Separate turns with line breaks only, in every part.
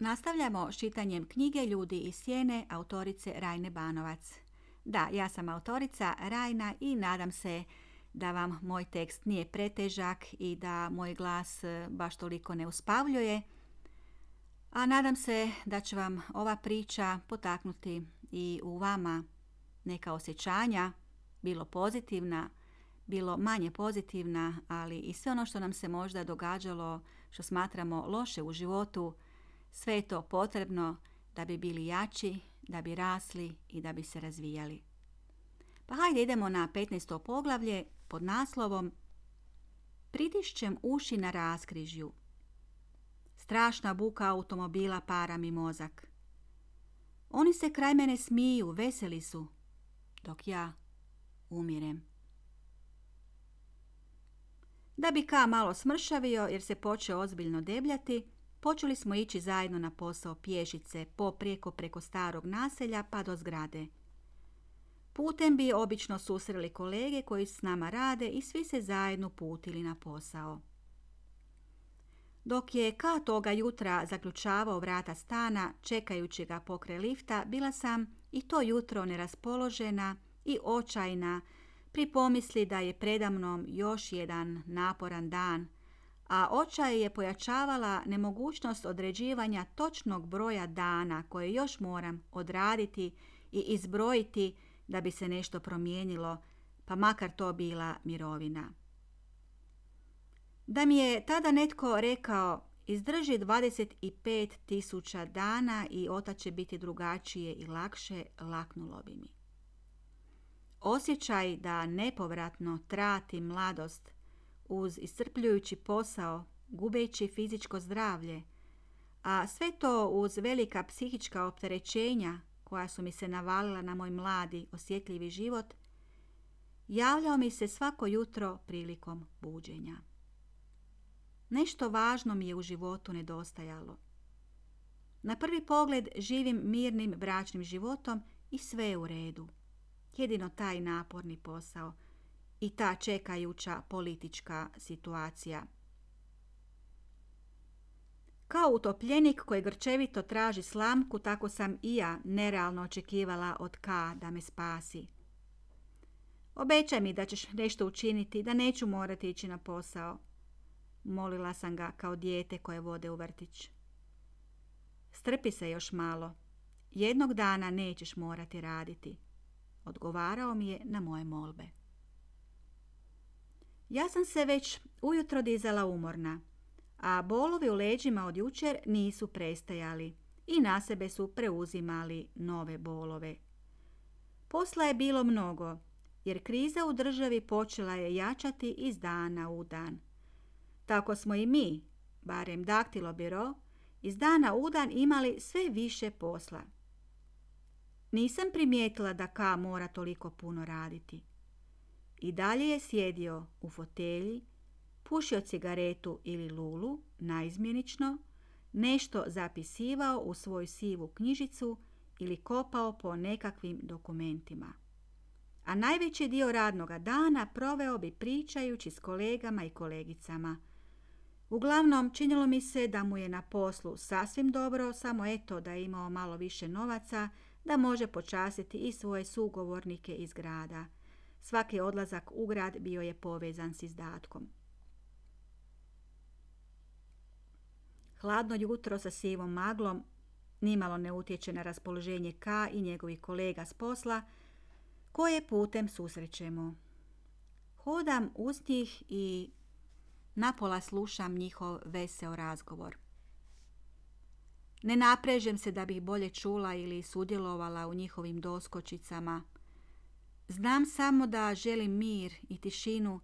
Nastavljamo s čitanjem knjige Ljudi iz sjene autorice Rajne Banovac. Da, ja sam autorica Rajna i nadam se da vam moj tekst nije pretežak i da moj glas e, baš toliko ne uspavljuje. A nadam se da će vam ova priča potaknuti i u vama neka osjećanja, bilo pozitivna, bilo manje pozitivna, ali i sve ono što nam se možda događalo, što smatramo loše u životu, sve je to potrebno da bi bili jači, da bi rasli i da bi se razvijali. Pa hajde idemo na 15. poglavlje pod naslovom Pritišćem uši na raskrižju. Strašna buka automobila para mi mozak. Oni se kraj mene smiju, veseli su, dok ja umirem. Da bi Ka malo smršavio jer se počeo ozbiljno debljati, počeli smo ići zajedno na posao pješice, poprijeko preko starog naselja pa do zgrade. Putem bi obično susreli kolege koji s nama rade i svi se zajedno putili na posao. Dok je Ka toga jutra zaključavao vrata stana, čekajući ga pokraj lifta, bila sam i to jutro neraspoložena i očajna, pri pomisli da je predamnom još jedan naporan dan, a očaj je pojačavala nemogućnost određivanja točnog broja dana koje još moram odraditi i izbrojiti da bi se nešto promijenilo, pa makar to bila mirovina. Da mi je tada netko rekao izdrži 25 tisuća dana i ota će biti drugačije i lakše, laknulo bi mi. Osjećaj da nepovratno trati mladost uz iscrpljujući posao, gubeći fizičko zdravlje, a sve to uz velika psihička opterećenja koja su mi se navalila na moj mladi, osjetljivi život, javljao mi se svako jutro prilikom buđenja. Nešto važno mi je u životu nedostajalo. Na prvi pogled živim mirnim bračnim životom i sve je u redu. Jedino taj naporni posao i ta čekajuća politička situacija. Kao utopljenik koji grčevito traži slamku, tako sam i ja nerealno očekivala od K da me spasi. Obećaj mi da ćeš nešto učiniti, da neću morati ići na posao. Molila sam ga kao dijete koje vode u vrtić. Strpi se još malo. Jednog dana nećeš morati raditi. Odgovarao mi je na moje molbe. Ja sam se već ujutro dizala umorna, a bolovi u leđima od jučer nisu prestajali i na sebe su preuzimali nove bolove. Posla je bilo mnogo, jer kriza u državi počela je jačati iz dana u dan. Tako smo i mi, barem daktilo biro, iz dana u dan imali sve više posla. Nisam primijetila da Ka mora toliko puno raditi. I dalje je sjedio u fotelji, pušio cigaretu ili lulu, naizmjenično, nešto zapisivao u svoju sivu knjižicu ili kopao po nekakvim dokumentima. A najveći dio radnoga dana proveo bi pričajući s kolegama i kolegicama. Uglavnom, činilo mi se da mu je na poslu sasvim dobro, samo eto da je imao malo više novaca, da može počasiti i svoje sugovornike iz grada. Svaki odlazak u grad bio je povezan s izdatkom. Hladno jutro sa sivom maglom nimalo ne utječe na raspoloženje K i njegovih kolega s posla, koje putem susrećemo. Hodam uz njih i napola slušam njihov veseo razgovor. Ne naprežem se da bih bolje čula ili sudjelovala u njihovim doskočicama. Znam samo da želim mir i tišinu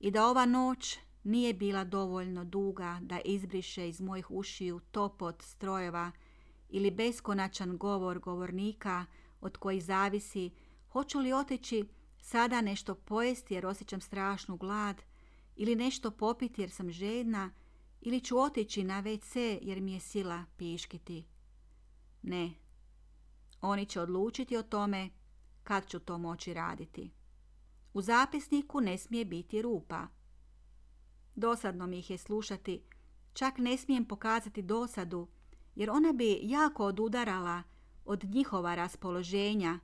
i da ova noć nije bila dovoljno duga da izbriše iz mojih ušiju topot strojeva ili beskonačan govor govornika od kojih zavisi hoću li otići sada nešto pojesti jer osjećam strašnu glad ili nešto popiti jer sam žedna ili ću otići na WC jer mi je sila piškiti. Ne, oni će odlučiti o tome kad ću to moći raditi. U zapisniku ne smije biti rupa. Dosadno mi ih je slušati, čak ne smijem pokazati dosadu, jer ona bi jako odudarala od njihova raspoloženja,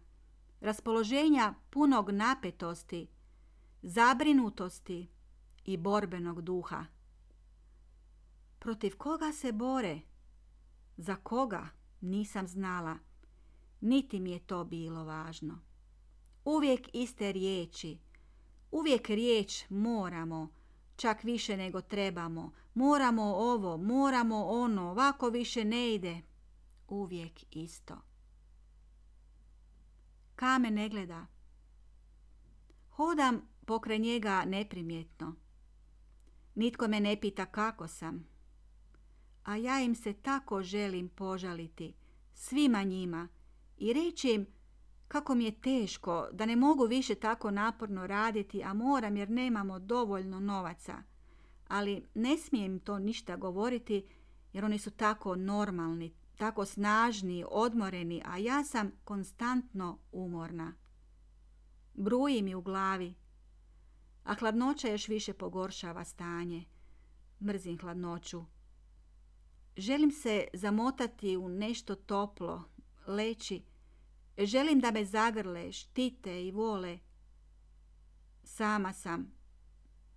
raspoloženja punog napetosti, zabrinutosti i borbenog duha. Protiv koga se bore? Za koga? Nisam znala. Niti mi je to bilo važno. Uvijek iste riječi. Uvijek riječ moramo, čak više nego trebamo. Moramo ovo, moramo ono, ovako više ne ide. Uvijek isto. Kame ne gleda. Hodam pokraj njega neprimjetno. Nitko me ne pita kako sam. A ja im se tako želim požaliti, svima njima, i reći im kako mi je teško, da ne mogu više tako naporno raditi, a moram jer nemamo dovoljno novaca. Ali ne smijem to ništa govoriti jer oni su tako normalni, tako snažni, odmoreni, a ja sam konstantno umorna. Bruji mi u glavi, a hladnoća još više pogoršava stanje. Mrzim hladnoću. Želim se zamotati u nešto toplo, leći. Želim da me zagrle, štite i vole. Sama sam.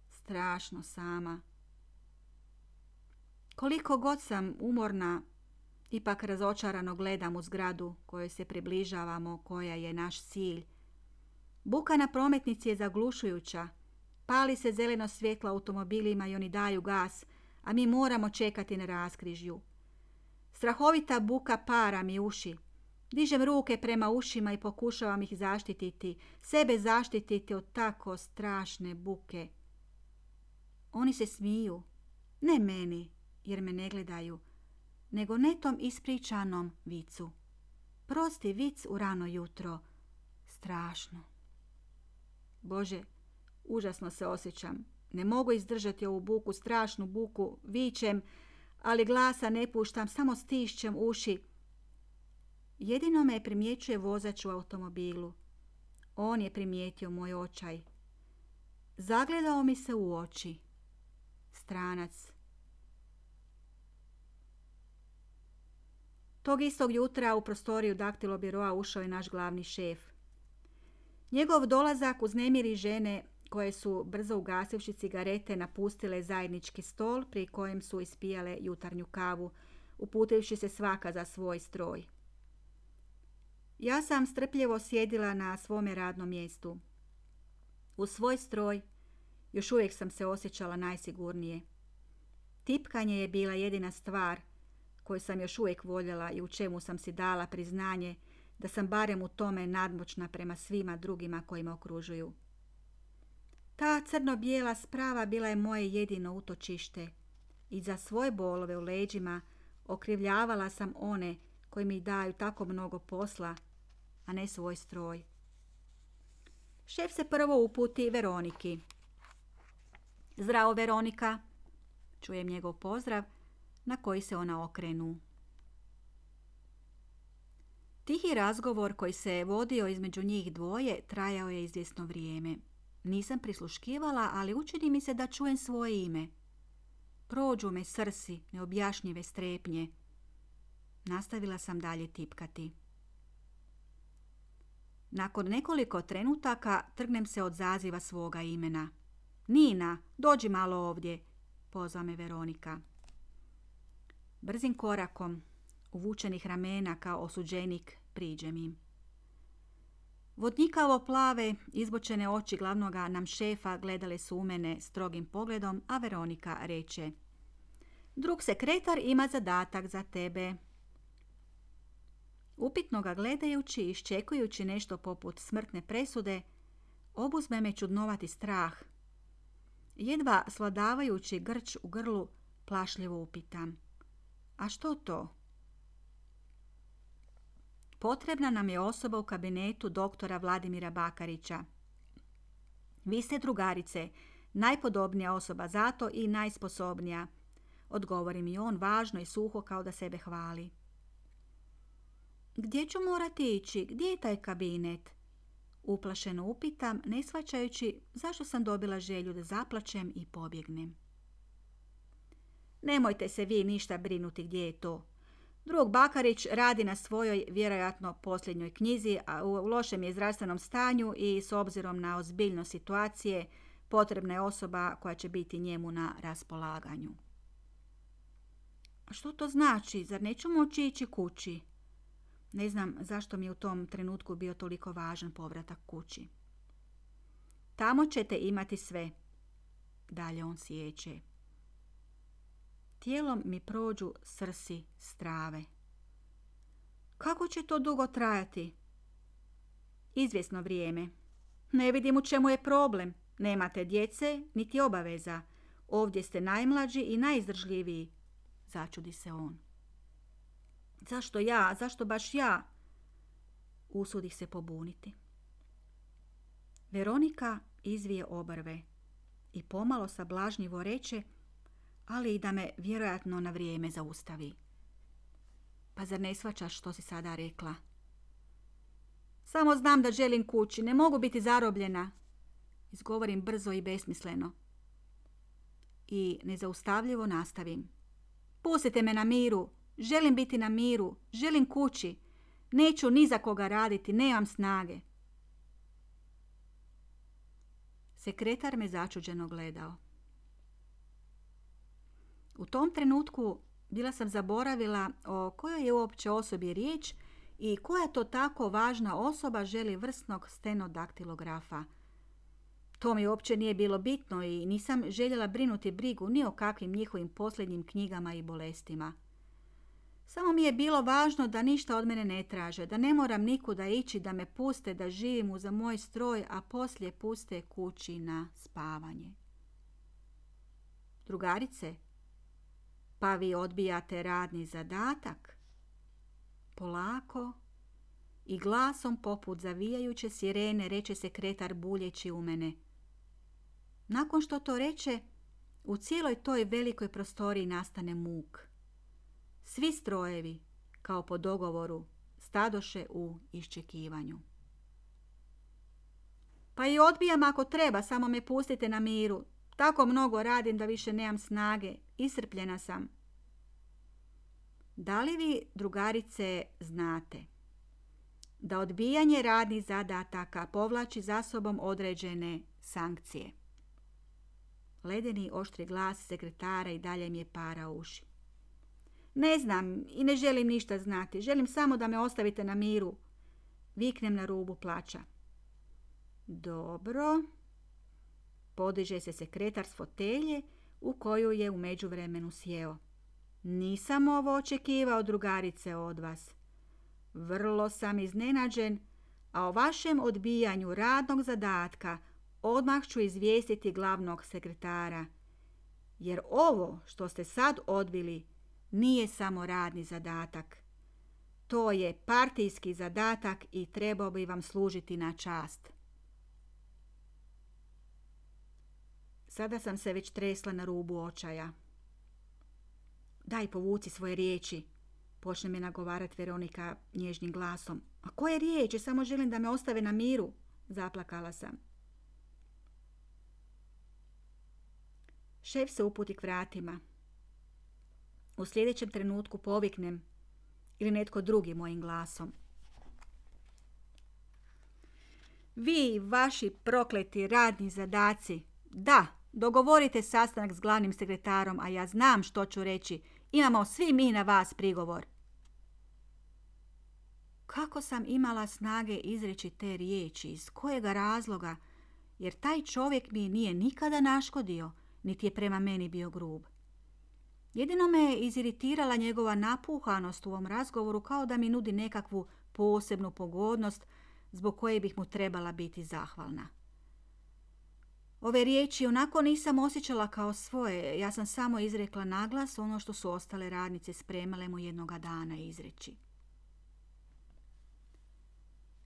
Strašno sama. Koliko god sam umorna, ipak razočarano gledam u zgradu kojoj se približavamo, koja je naš cilj. Buka na prometnici je zaglušujuća. Pali se zeleno svjetlo automobilima i oni daju gas, a mi moramo čekati na raskrižju. Strahovita buka para mi uši. Dižem ruke prema ušima i pokušavam ih zaštititi, sebe zaštititi od tako strašne buke. Oni se smiju, ne meni, jer me ne gledaju, nego netom ispričanom vicu. Prosti vic u rano jutro. Strašno. Bože, užasno se osjećam. Ne mogu izdržati ovu buku, strašnu buku, vičem, ali glasa ne puštam, samo stišćem uši. Jedino me primjećuje vozač u automobilu. On je primijetio moj očaj. Zagledao mi se u oči. Stranac. Tog istog jutra u prostoriju daktilo biroa ušao je naš glavni šef. Njegov dolazak uznemiri žene koje su brzo ugasivši cigarete napustile zajednički stol pri kojem su ispijale jutarnju kavu, uputivši se svaka za svoj stroj. Ja sam strpljivo sjedila na svome radnom mjestu. U svoj stroj još uvijek sam se osjećala najsigurnije. Tipkanje je bila jedina stvar koju sam još uvijek voljela i u čemu sam si dala priznanje da sam barem u tome nadmoćna prema svima drugima koji me okružuju. Ta crno-bijela sprava bila je moje jedino utočište i za svoje bolove u leđima okrivljavala sam one koji mi daju tako mnogo posla, a ne svoj stroj. Šef se prvo uputi Veroniki. Zdravo, Veronika, čujem njegov pozdrav, na koji se ona okrenu. Tihi razgovor koji se vodio između njih dvoje trajao je izvjesno vrijeme. Nisam prisluškivala, ali učini mi se da čujem svoje ime. Prođu me srsi, neobjašnjive strepnje. Nastavila sam dalje tipkati. Nakon nekoliko trenutaka trgnem se od zaziva svoga imena. Nina, dođi malo ovdje, pozva me Veronika. Brzim korakom, uvučenih ramena kao osuđenik, priđem im. Vodnikavo plave, izbočene oči glavnoga nam šefa gledale su u mene strogim pogledom, a Veronika reče Drug sekretar ima zadatak za tebe. Upitno ga gledajući i iščekujući nešto poput smrtne presude, obuzme me čudnovati strah. Jedva sladavajući grč u grlu, plašljivo upitam. A što to? Potrebna nam je osoba u kabinetu doktora Vladimira Bakarića. Vi ste drugarice, najpodobnija osoba zato i najsposobnija. Odgovori mi on važno i suho kao da sebe hvali. Gdje ću morati ići? Gdje je taj kabinet? Uplašeno upitam, ne shvaćajući zašto sam dobila želju da zaplačem i pobjegnem. Nemojte se vi ništa brinuti gdje je to. Drug Bakarić radi na svojoj, vjerojatno posljednjoj knjizi, a u lošem je zdravstvenom stanju i s obzirom na ozbiljnost situacije potrebna je osoba koja će biti njemu na raspolaganju. Što to znači? Zar neću moći ići kući? Ne znam zašto mi je u tom trenutku bio toliko važan povratak kući. Tamo ćete imati sve. Dalje on sjeće. Tijelom mi prođu srsi strave. Kako će to dugo trajati? Izvjesno vrijeme. Ne vidim u čemu je problem. Nemate djece, niti obaveza. Ovdje ste najmlađi i najizdržljiviji. Začudi se on. Zašto ja? Zašto baš ja? Usudi se pobuniti. Veronika izvije obrve i pomalo sablažnjivo reče, ali i da me vjerojatno na vrijeme zaustavi. Pa zar ne svačaš što si sada rekla? Samo znam da želim kući, ne mogu biti zarobljena. Izgovorim brzo i besmisleno. I nezaustavljivo nastavim. Pustite me na miru, želim biti na miru, želim kući. Neću ni za koga raditi, nemam snage. Sekretar me začuđeno gledao. U tom trenutku bila sam zaboravila o kojoj je uopće osobi riječ i koja to tako važna osoba želi vrsnog stenodaktilografa. To mi uopće nije bilo bitno i nisam željela brinuti brigu ni o kakvim njihovim posljednjim knjigama i bolestima. Samo mi je bilo važno da ništa od mene ne traže, da ne moram nikuda ići, da me puste, da živim uza moj stroj, a poslije puste kući na spavanje. Drugarice, pa vi odbijate radni zadatak? Polako i glasom poput zavijajuće sirene reče sekretar buljeći u mene. Nakon što to reče, u cijeloj toj velikoj prostoriji nastane muk. Svi strojevi, kao po dogovoru, stadoše u iščekivanju. Pa i odbijam ako treba, samo me pustite na miru. Tako mnogo radim da više nemam snage. Isrpljena sam. Da li vi, drugarice, znate da odbijanje radnih zadataka povlači za sobom određene sankcije? Ledeni oštri glas sekretara i dalje mi je para uši. Ne znam i ne želim ništa znati. Želim samo da me ostavite na miru. Viknem na rubu plaća. Dobro. Podiže se sekretar s fotelje u koju je u međuvremenu sjeo. Nisam ovo očekivao, drugarice, od vas. Vrlo sam iznenađen, a o vašem odbijanju radnog zadatka odmah ću izvijestiti glavnog sekretara. Jer ovo što ste sad odbili nije samo radni zadatak. To je partijski zadatak i trebao bi vam služiti na čast. Sada sam se već tresla na rubu očaja. Daj povuci svoje riječi, počne me nagovarati Veronika nježnim glasom. A koje riječi? Samo želim da me ostave na miru, zaplakala sam. Šef se uputi k vratima. U sljedećem trenutku poviknem ili netko drugi mojim glasom. Vi, vaši prokleti radni zadaci, da, dogovorite sastanak s glavnim sekretarom, a ja znam što ću reći. Imamo svi mi na vas prigovor. Kako sam imala snage izreći te riječi, iz kojega razloga, jer taj čovjek mi nije nikada naškodio, niti je prema meni bio grub. Jedino me je iziritirala njegova napuhanost u ovom razgovoru kao da mi nudi nekakvu posebnu pogodnost zbog koje bih mu trebala biti zahvalna. Ove riječi onako nisam osjećala kao svoje, ja sam samo izrekla naglas ono što su ostale radnice spremale mu jednoga dana izreći.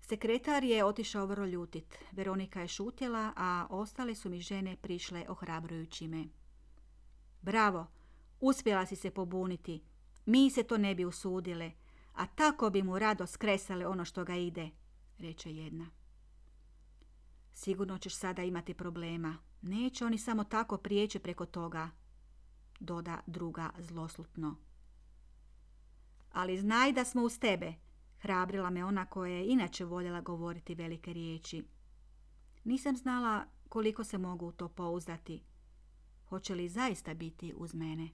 Sekretar je otišao vrlo ljutit. Veronika je šutjela, a ostale su mi žene prišle ohrabrujući me. Bravo, Uspjela si se pobuniti. Mi se to ne bi usudile, a tako bi mu rado skresale ono što ga ide, reče jedna. Sigurno ćeš sada imati problema. Neće oni samo tako prijeći preko toga, doda druga zloslutno. ali znaj da smo uz tebe, hrabrila me ona koja je inače voljela govoriti velike riječi. Nisam znala koliko se mogu u to pouzdati. Hoće li zaista biti uz mene?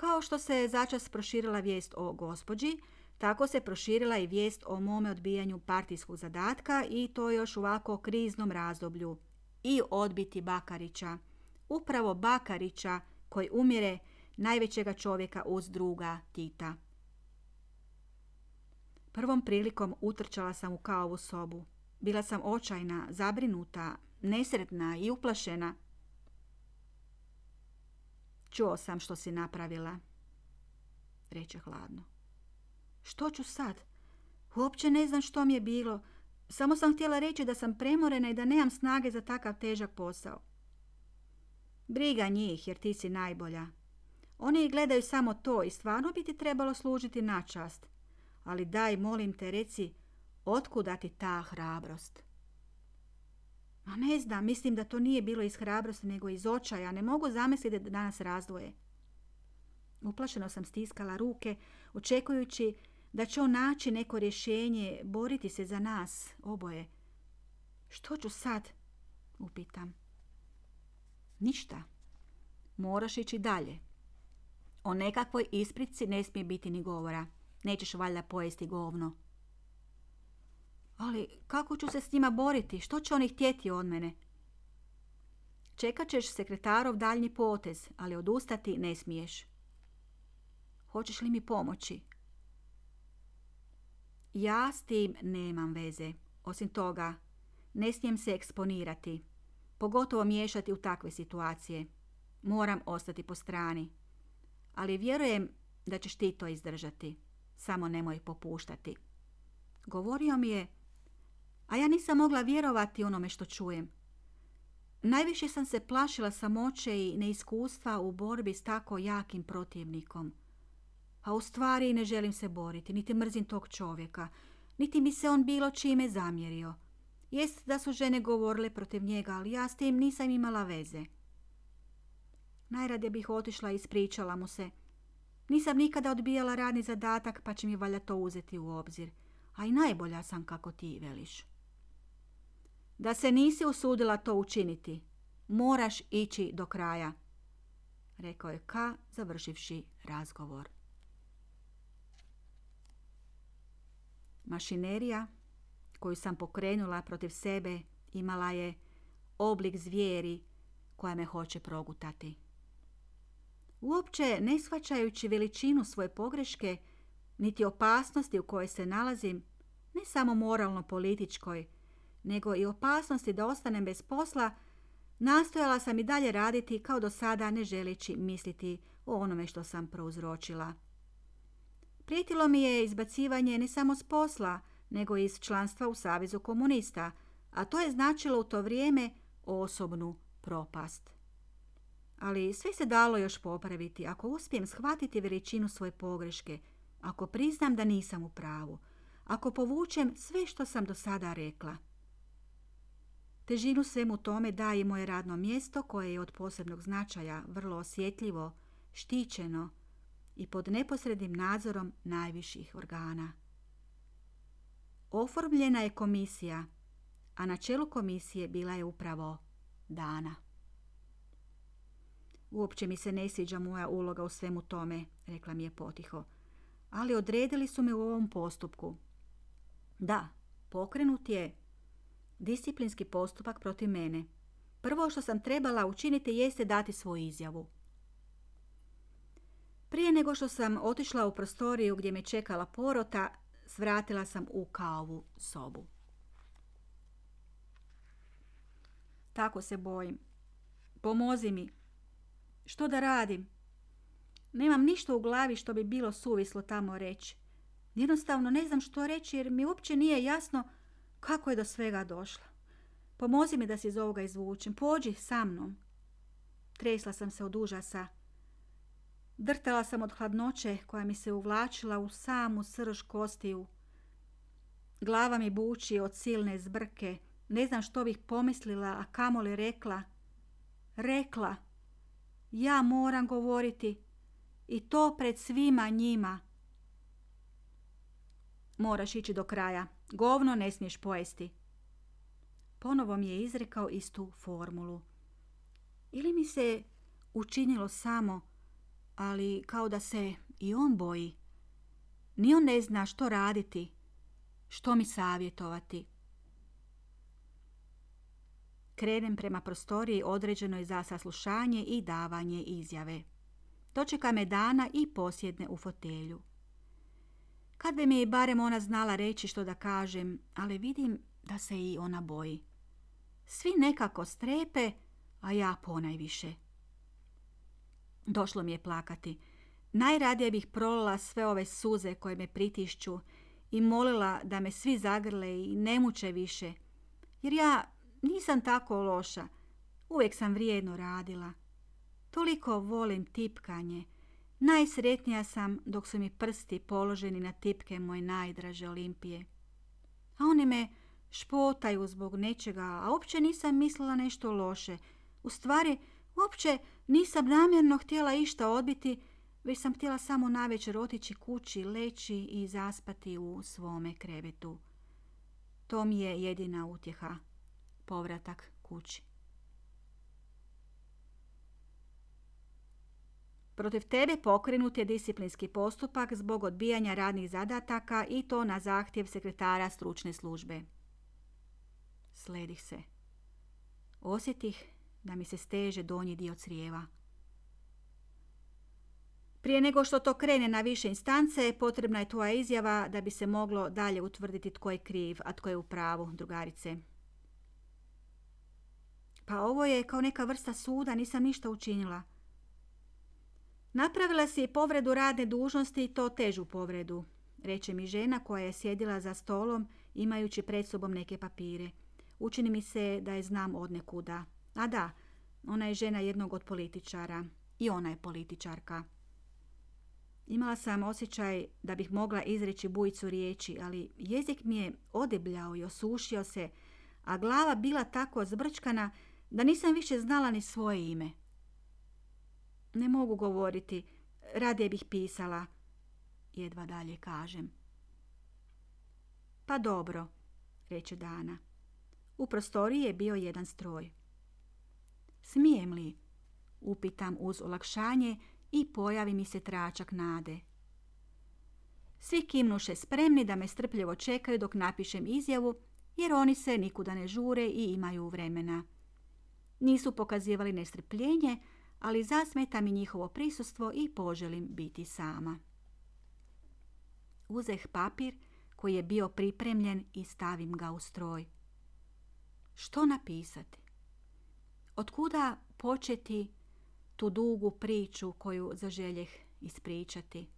Kao što se začas proširila vijest o gospođi, tako se proširila i vijest o mome odbijanju partijskog zadatka i to još u ovako kriznom razdoblju. I odbiti Bakarića. Upravo Bakarića koji umire najvećega čovjeka uz druga Tita. Prvom prilikom utrčala sam u kaovu sobu. Bila sam očajna, zabrinuta, nesretna i uplašena. Čuo sam što si napravila, reče hladno. Što ću sad? Uopće ne znam što mi je bilo. Samo sam htjela reći da sam premorena i da nemam snage za takav težak posao. Briga njih, jer ti si najbolja. Oni gledaju samo to i stvarno bi ti trebalo služiti na čast. Ali daj, molim te, reci, otkuda ti ta hrabrost? A ne znam, mislim da to nije bilo iz hrabrosti, nego iz očaja. Ne mogu zamisliti da danas razdvoje. Uplašeno sam stiskala ruke, očekujući da će on naći neko rješenje, boriti se za nas, oboje. Što ću sad? Upitam. Ništa. Moraš ići dalje. O nekakvoj isprici ne smije biti ni govora. Nećeš valjda pojesti govno. Ali kako ću se s njima boriti? Što će oni htjeti od mene? Čekat ćeš sekretarov daljnji potez, ali odustati ne smiješ. Hoćeš li mi pomoći? Ja s tim nemam veze. Osim toga, ne smijem se eksponirati. Pogotovo miješati u takve situacije. Moram ostati po strani. Ali vjerujem da ćeš ti to izdržati. Samo nemoj popuštati. Govorio mi je, a ja nisam mogla vjerovati onome što čujem. Najviše sam se plašila samoće i neiskustva u borbi s tako jakim protivnikom. A u stvari ne želim se boriti, niti mrzim tog čovjeka, niti mi se on bilo čime zamjerio. Jest da su žene govorile protiv njega, ali ja s tim nisam imala veze. Najradije bih otišla i ispričala mu se. Nisam nikada odbijala radni zadatak, pa će mi valja to uzeti u obzir. A i najbolja sam kako ti veliš. Da se nisi usudila to učiniti, moraš ići do kraja, rekao je K, završivši razgovor. Mašinerija koju sam pokrenula protiv sebe imala je oblik zvijeri koja me hoće progutati. Uopće ne shvaćajući veličinu svoje pogreške, niti opasnosti u kojoj se nalazim, ne samo moralno-političkoj, nego i opasnosti da ostanem bez posla, nastojala sam i dalje raditi kao do sada ne želeći misliti o onome što sam prouzročila. Prijetilo mi je izbacivanje ne samo s posla, nego i iz članstva u Savezu komunista, a to je značilo u to vrijeme osobnu propast. Ali sve se dalo još popraviti ako uspijem shvatiti veličinu svoje pogreške, ako priznam da nisam u pravu, ako povučem sve što sam do sada rekla. Težinu svemu tome daje moje radno mjesto koje je od posebnog značaja vrlo osjetljivo, štićeno i pod neposrednim nadzorom najviših organa. Oformljena je komisija, a na čelu komisije bila je upravo Dana. Uopće mi se ne sviđa moja uloga u svemu tome, rekla mi je potiho, ali odredili su me u ovom postupku. Da, pokrenut je disciplinski postupak protiv mene. Prvo što sam trebala učiniti jeste dati svoju izjavu. Prije nego što sam otišla u prostoriju gdje me čekala porota, svratila sam u kaovu sobu. Tako se bojim. Pomozi mi. Što da radim? Nemam ništa u glavi što bi bilo suvislo tamo reći. Jednostavno ne znam što reći jer mi uopće nije jasno kako je do svega došla. Pomozi mi da se iz ovoga izvučem. Pođi sa mnom. Tresla sam se od užasa. Drtala sam od hladnoće koja mi se uvlačila u samu srž kostiju. Glava mi buči od silne zbrke. Ne znam što bih pomislila, a kamoli rekla. Rekla. Ja moram govoriti. I to pred svima njima. Moraš ići do kraja. Govno ne smiješ pojesti. Ponovo mi je izrekao istu formulu. Ili mi se učinilo samo, ali kao da se i on boji. Ni on ne zna što raditi, što mi savjetovati. Krenem prema prostoriji određenoj za saslušanje i davanje izjave. Dočeka me dana i posjedne u fotelju. Kad bi mi barem ona znala reći što da kažem, ali vidim da se i ona boji. Svi nekako strepe, a ja ponajviše. Došlo mi je plakati. Najradije bih prolila sve ove suze koje me pritišću i molila da me svi zagrle i ne muče više. Jer ja nisam tako loša. Uvijek sam vrijedno radila. Toliko volim tipkanje. Najsretnija sam dok su mi prsti položeni na tipke moje najdraže olimpije. A oni me špotaju zbog nečega, a uopće nisam mislila nešto loše. U stvari, uopće nisam namjerno htjela išta odbiti, već sam htjela samo navečer otići kući, leći i zaspati u svome krevetu. To mi je jedina utjeha, povratak kući. Protiv tebe pokrenut je disciplinski postupak zbog odbijanja radnih zadataka i to na zahtjev sekretara stručne službe. Sledih se. Osjetih da mi se steže donji dio crijeva. Prije nego što to krene na više instance, potrebna je tvoja izjava da bi se moglo dalje utvrditi tko je kriv, a tko je u pravu, drugarice. Pa ovo je kao neka vrsta suda, nisam ništa učinila. Napravila si povredu radne dužnosti i to težu povredu, reče mi žena koja je sjedila za stolom imajući pred sobom neke papire. Učini mi se da je znam od nekuda. A da, ona je žena jednog od političara. I ona je političarka. Imala sam osjećaj da bih mogla izreći bujicu riječi, ali jezik mi je odebljao i osušio se, a glava bila tako zbrčkana da nisam više znala ni svoje ime. Ne mogu govoriti, radije bih pisala, jedva dalje kažem. Pa dobro, reče Dana. U prostoriji je bio jedan stroj. Smijem li? Upitam uz olakšanje i pojavi mi se tračak nade. Svi kimnuše spremni da me strpljivo čekaju dok napišem izjavu, jer oni se nikuda ne žure i imaju vremena. Nisu pokazivali nestrpljenje, ali zasmeta mi njihovo prisustvo i poželim biti sama. Uzeh papir koji je bio pripremljen i stavim ga u stroj. Što napisati? Otkuda početi tu dugu priču koju zaželjeh ispričati?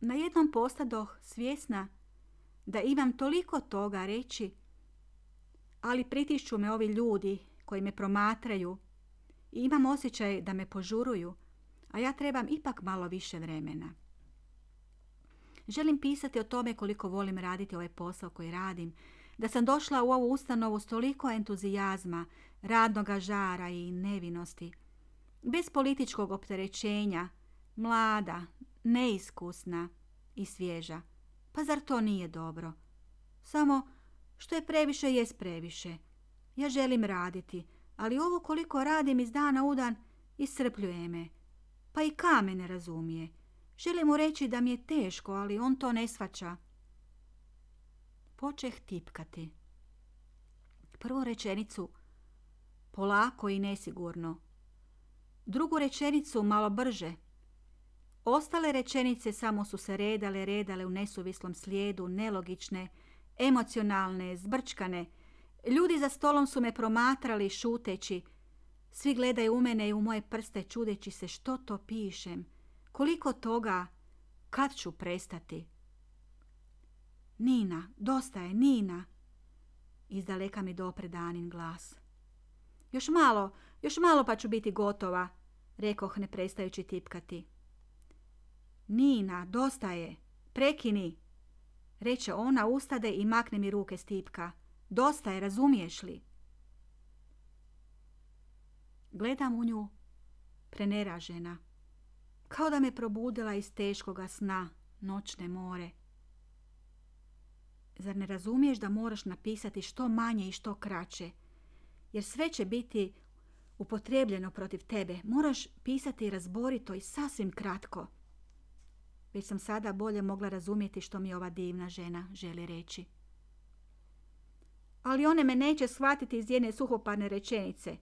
Na jednom postadoh svjesna da imam toliko toga reći, ali pritišću me ovi ljudi koji me promatraju i imam osjećaj da me požuruju, a ja trebam ipak malo više vremena. Želim pisati o tome koliko volim raditi ovaj posao koji radim, da sam došla u ovu ustanovu s toliko entuzijazma, radnoga žara i nevinosti, bez političkog opterećenja, mlada, neiskusna i svježa. Pa zar to nije dobro? Samo što je previše jest previše. Ja želim raditi, ali ovo koliko radim iz dana u dan iscrpljuje me. Pa i kamen ne razumije. Želim mu reći da mi je teško, ali on to ne svača. Počeh tipkati. Prvu rečenicu polako i nesigurno. Drugu rečenicu malo brže. Ostale rečenice samo su se redale, redale u nesuvislom slijedu, nelogične, emocionalne, zbrčkane, Ljudi za stolom su me promatrali šuteći. Svi gledaju u mene i u moje prste čudeći se što to pišem. Koliko toga, kad ću prestati? Nina, dosta je, Nina. Izdaleka mi dopre Danin glas. Još malo, još malo pa ću biti gotova, rekoh ne prestajući tipkati. Nina, dosta je, prekini, reče ona ustade i makne mi ruke s tipka. Dosta je, razumiješ li? Gledam u nju, preneražena. kao da me probudila iz teškoga sna, noćne more. Zar ne razumiješ da moraš napisati što manje i što kraće? Jer sve će biti upotrebljeno protiv tebe. Moraš pisati razborito i sasvim kratko. Već sam sada bolje mogla razumjeti što mi ova divna žena želi reći. Ali one me neće shvatiti iz jedne suhoparne rečenice.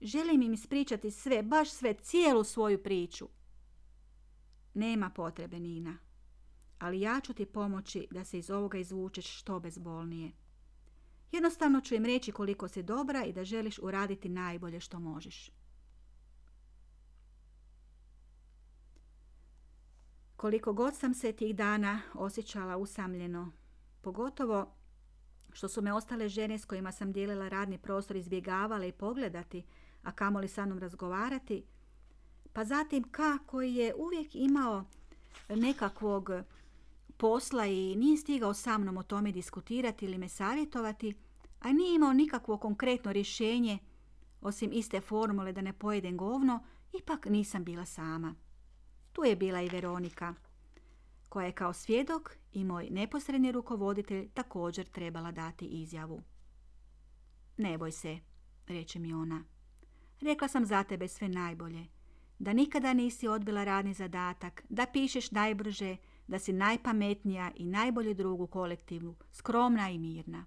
Želim im ispričati sve, baš sve, cijelu svoju priču. Nema potrebe, Nina. Ali ja ću ti pomoći da se iz ovoga izvučeš što bezbolnije. Jednostavno ću im reći koliko si dobra i da želiš uraditi najbolje što možeš. Koliko god sam se tih dana osjećala usamljeno, pogotovo što su me ostale žene s kojima sam dijelila radni prostor izbjegavale i pogledati, a kamoli sa mnom razgovarati, pa zatim kako je uvijek imao nekakvog posla i nije stigao sa mnom o tome diskutirati ili me savjetovati, a nije imao nikakvo konkretno rješenje, osim iste formule da ne pojedem govno, ipak nisam bila sama. Tu je bila i Veronika, koja je kao svjedok i moj neposredni rukovoditelj također trebala dati izjavu. Ne boj se, reče mi ona. Rekla sam za tebe sve najbolje. Da nikada nisi odbila radni zadatak, da pišeš najbrže, da si najpametnija i najbolji drug u kolektivu, skromna i mirna.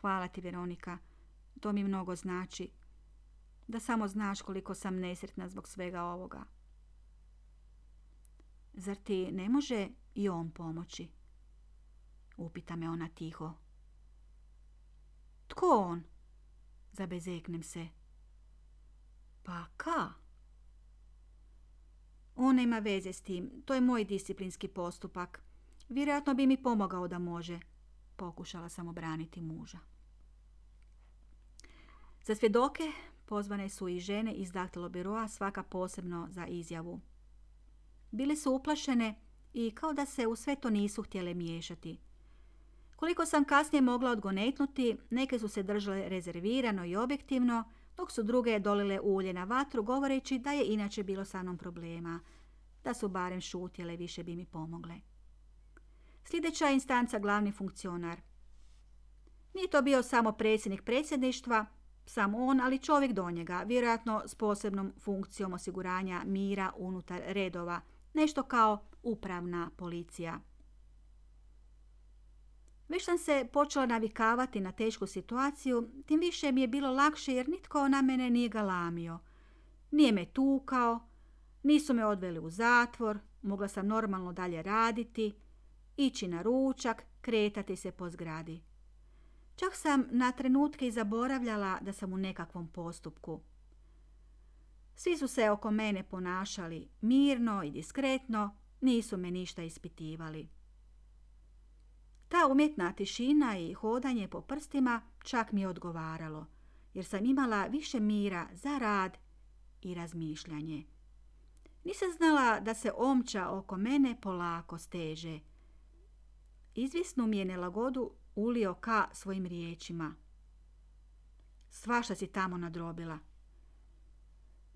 Hvala ti, Veronika. To mi mnogo znači. Da samo znaš koliko sam nesretna zbog svega ovoga. Zar ti ne može i on pomoći? Upita me ona tiho. Tko on? Zabezeknem se. Pa ka? On nema veze s tim. To je moj disciplinski postupak. Vjerojatno bi mi pomogao da može. Pokušala sam obraniti muža. Za svjedoke pozvane su i žene iz biroa svaka posebno za izjavu. Bile su uplašene i kao da se u sve to nisu htjele miješati. Koliko sam kasnije mogla odgonetnuti, neke su se držale rezervirano i objektivno, dok su druge dolile ulje na vatru govoreći da je inače bilo sa mnom problema. Da su barem šutjele, više bi mi pomogle. Sljedeća instanca glavni funkcionar. Nije to bio samo predsjednik predsjedništva, samo on, ali čovjek do njega, vjerojatno s posebnom funkcijom osiguranja mira unutar redova, nešto kao upravna policija. Već sam se počela navikavati na tešku situaciju, tim više mi je bilo lakše jer nitko na mene nije galamio. Nije me tukao, nisu me odveli u zatvor, mogla sam normalno dalje raditi, ići na ručak, kretati se po zgradi. Čak sam na trenutke i zaboravljala da sam u nekakvom postupku. Svi su se oko mene ponašali mirno i diskretno, nisu me ništa ispitivali. Ta umjetna tišina i hodanje po prstima čak mi odgovaralo, jer sam imala više mira za rad i razmišljanje. Nisam znala da se omča oko mene polako steže. Izvisnu mi je nelagodu ulio ka svojim riječima. Svašta si tamo nadrobila.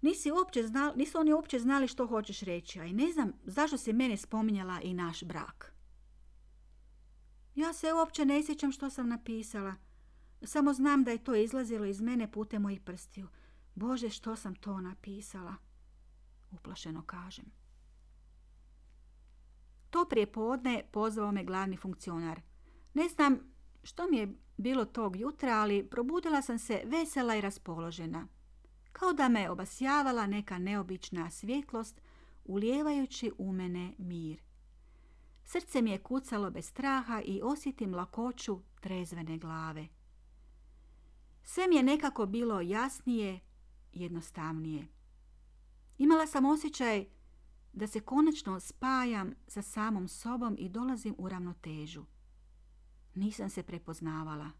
Nisi uopće znali, nisu oni uopće znali što hoćeš reći, a i ne znam zašto si mene spominjala i naš brak. Ja se uopće ne sjećam što sam napisala. Samo znam da je to izlazilo iz mene putem mojih prstiju. Bože, što sam to napisala? Uplašeno kažem. To prije podne pozvao me glavni funkcionar. Ne znam što mi je bilo tog jutra, ali probudila sam se vesela i raspoložena. Kao da me obasjavala neka neobična svjetlost, ulijevajući u mene mir. Srce mi je kucalo bez straha i osjetim lakoću trezvene glave. Sve mi je nekako bilo jasnije, jednostavnije. Imala sam osjećaj da se konačno spajam sa samom sobom i dolazim u ravnotežu. Nisam se prepoznavala.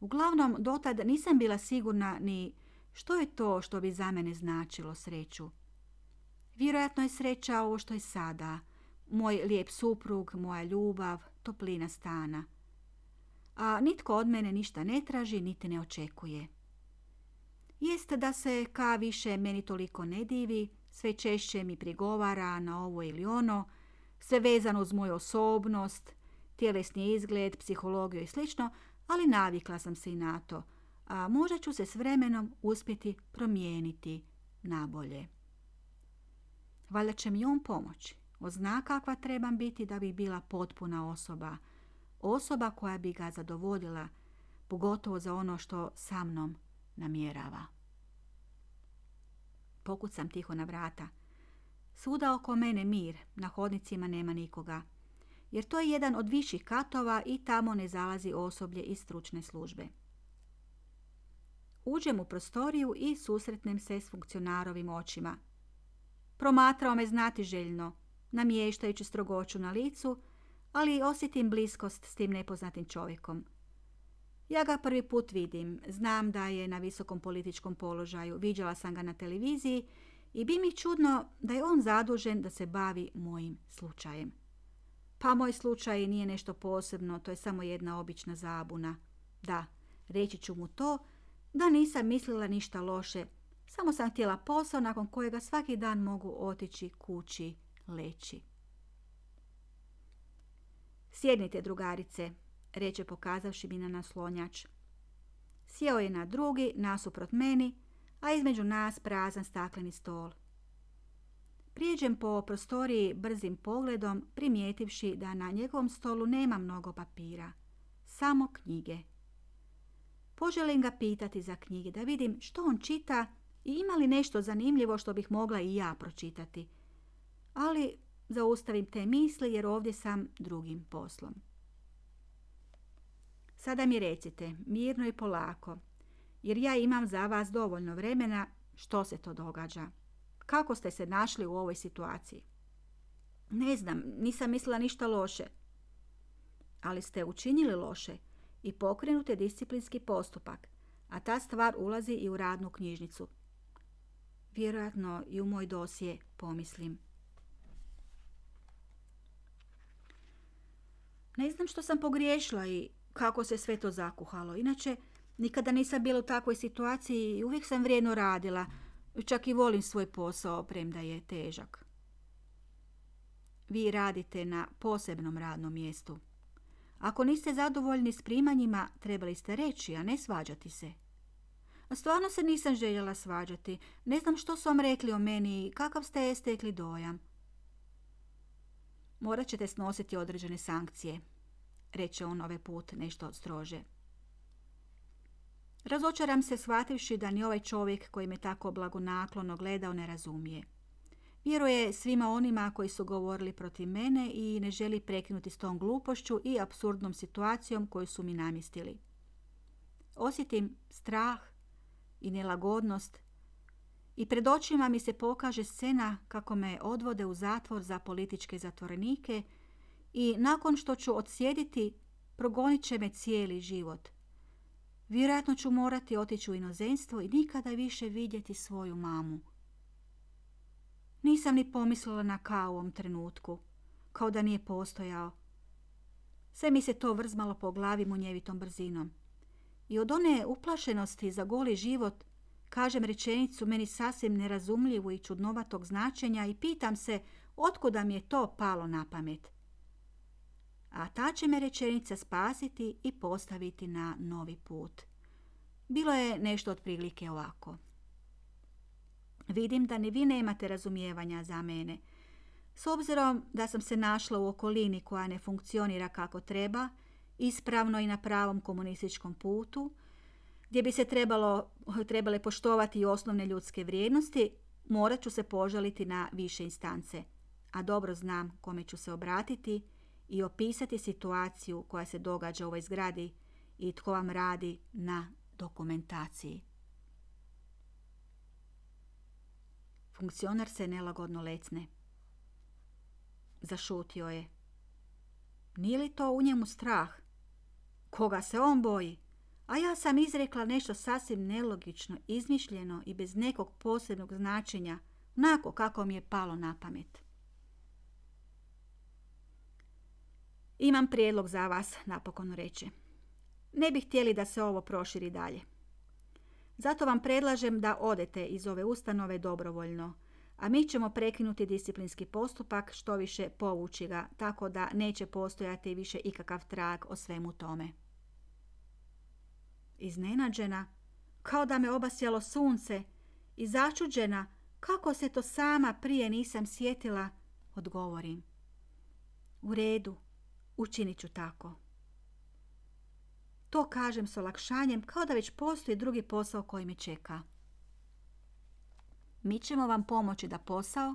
Uglavnom, dotad nisam bila sigurna ni što je to što bi za mene značilo sreću. Vjerojatno je sreća ovo što je sada – moj lijep suprug, moja ljubav, toplina stana. A nitko od mene ništa ne traži, niti ne očekuje. Jest da se ka više meni toliko ne divi, Sve češće mi prigovara na ovo ili ono, sve vezano uz moju osobnost, tjelesni izgled, psihologiju i sl., ali navikla sam se i na to, a možda ću se s vremenom uspjeti promijeniti nabolje. Valjda će mi on pomoći. On zna kakva trebam biti da bi bila potpuna osoba. Osoba koja bi ga zadovoljila, pogotovo za ono što sa mnom namjerava. Pokucam tiho na vrata. Svuda oko mene mir, na hodnicima nema nikoga. Jer to je jedan od viših katova i tamo ne zalazi osoblje iz stručne službe. Uđem u prostoriju i susretnem se s funkcionarovim očima. Promatrao me znati željno, namještajući strogoću na licu, ali osjetim bliskost s tim nepoznatim čovjekom. Ja ga prvi put vidim, znam da je na visokom političkom položaju, viđala sam ga na televiziji i bi mi čudno da je on zadužen da se bavi mojim slučajem. Pa moj slučaj nije nešto posebno, to je samo jedna obična zabuna. Da, reći ću mu to, da nisam mislila ništa loše, samo sam htjela posao nakon kojega svaki dan mogu otići kući leći. Sjednite, drugarice, reče pokazavši mi na naslonjač. Sjeo je na drugi, nasuprot meni, a između nas prazan stakleni stol. Prijeđem po prostoriji brzim pogledom, primijetivši da na njegovom stolu nema mnogo papira, samo knjige. Poželim ga pitati za knjige, da vidim što on čita i ima li nešto zanimljivo što bih mogla i ja pročitati. Ali zaustavim te misli jer ovdje sam drugim poslom. Sada mi recite, mirno i polako, jer ja imam za vas dovoljno vremena što se to događa. Kako ste se našli u ovoj situaciji? Ne znam, nisam mislila ništa loše. Ali ste učinili loše i pokrenute disciplinski postupak, a ta stvar ulazi i u radnu knjižnicu. Vjerojatno i u moj dosje pomislim. Ne znam što sam pogriješila i kako se sve to zakuhalo. Inače, nikada nisam bila u takvoj situaciji i uvijek sam vrijedno radila. Čak i volim svoj posao, premda je težak. Vi radite na posebnom radnom mjestu. Ako niste zadovoljni s primanjima, trebali ste reći, a ne svađati se. Stvarno se nisam željela svađati. Ne znam što su vam rekli o meni i kakav ste stekli dojam. Morat ćete snositi određene sankcije, reče on ovaj put nešto strože. Razočaram se shvativši da ni ovaj čovjek koji me tako blagonaklono gledao ne razumije. Vjeruje svima onima koji su govorili protiv mene i ne želi prekinuti s tom glupošću i apsurdnom situacijom koju su mi namjestili. Osjetim strah i nelagodnost i pred očima mi se pokaže scena kako me odvode u zatvor za političke zatvorenike i nakon što ću odsjediti, progonit će me cijeli život. Vjerojatno ću morati otići u inozemstvo i nikada više vidjeti svoju mamu. Nisam ni pomislila na kao u ovom trenutku, kao da nije postojao. Sve mi se to vrzmalo po glavi munjevitom brzinom. I od one uplašenosti za goli život kažem rečenicu meni sasvim nerazumljivu i čudnovatog značenja i pitam se otkuda mi je to palo na pamet. A ta će me rečenica spasiti i postaviti na novi put. Bilo je nešto otprilike ovako. Vidim da ni vi nemate razumijevanja za mene. S obzirom da sam se našla u okolini koja ne funkcionira kako treba, ispravno i na pravom komunističkom putu, gdje bi se trebalo, trebale poštovati i osnovne ljudske vrijednosti, morat ću se požaliti na više instance. A dobro znam kome ću se obratiti i opisati situaciju koja se događa u ovoj zgradi i tko vam radi na dokumentaciji. Funkcionar se nelagodno lecne. Zašutio je. Nije li to u njemu strah? Koga se on boji? A ja sam izrekla nešto sasvim nelogično, izmišljeno i bez nekog posebnog značenja, onako kako mi je palo na pamet. Imam prijedlog za vas, napokon reče. Ne bih htjeli da se ovo proširi dalje. Zato vam predlažem da odete iz ove ustanove dobrovoljno, a mi ćemo prekinuti disciplinski postupak, što više povući ga, tako da neće postojati više ikakav trag o svemu tome. Iznenađena, kao da me obasjalo sunce, i začuđena, kako se to sama prije nisam sjetila, odgovorim. U redu, učinit ću tako. To kažem s olakšanjem, kao da već postoji drugi posao koji me čeka. Mi ćemo vam pomoći da posao,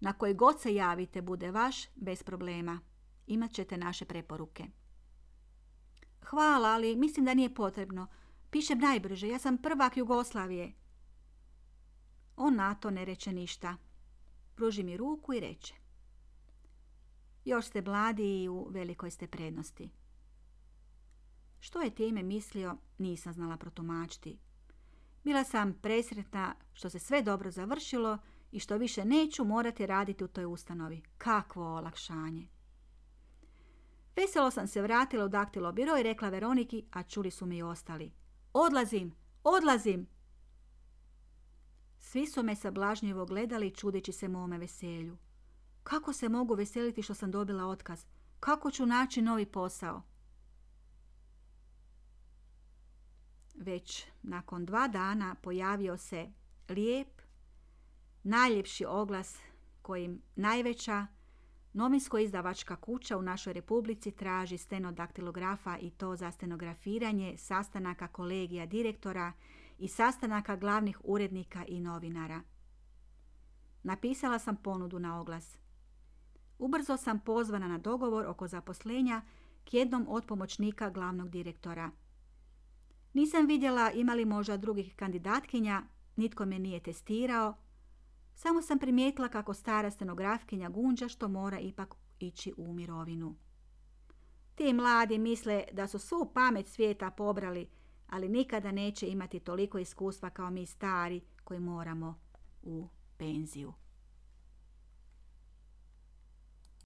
na koji god se javite, bude vaš bez problema. Imat ćete naše preporuke. Hvala, ali mislim da nije potrebno. Pišem najbrže, ja sam prvak Jugoslavije. On na to ne reče ništa. Pruži mi ruku i reče. Još ste mladi i u velikoj ste prednosti. Što je time mislio, nisam znala protumačiti. Bila sam presretna što se sve dobro završilo i što više neću morati raditi u toj ustanovi. Kakvo olakšanje! Veselo sam se vratila u daktilo biro i rekla Veroniki, a čuli su mi i ostali. Odlazim, odlazim! Svi su me sablažnjivo gledali čudeći se mome veselju. Kako se mogu veseliti što sam dobila otkaz? Kako ću naći novi posao? Već nakon dva dana pojavio se lijep, najljepši oglas kojim najveća novinsko-izdavačka kuća u našoj republici traži stenodaktilografa i to za stenografiranje sastanaka kolegija direktora i sastanaka glavnih urednika i novinara. Napisala sam ponudu na oglas. Ubrzo sam pozvana na dogovor oko zaposlenja k jednom od pomoćnika glavnog direktora. Nisam vidjela imali možda drugih kandidatkinja, nitko me nije testirao, samo sam primijetila kako stara stenografkinja gunđa što mora ipak ići u mirovinu. Ti mladi misle da su svu pamet svijeta pobrali, ali nikada neće imati toliko iskustva kao mi stari koji moramo u penziju.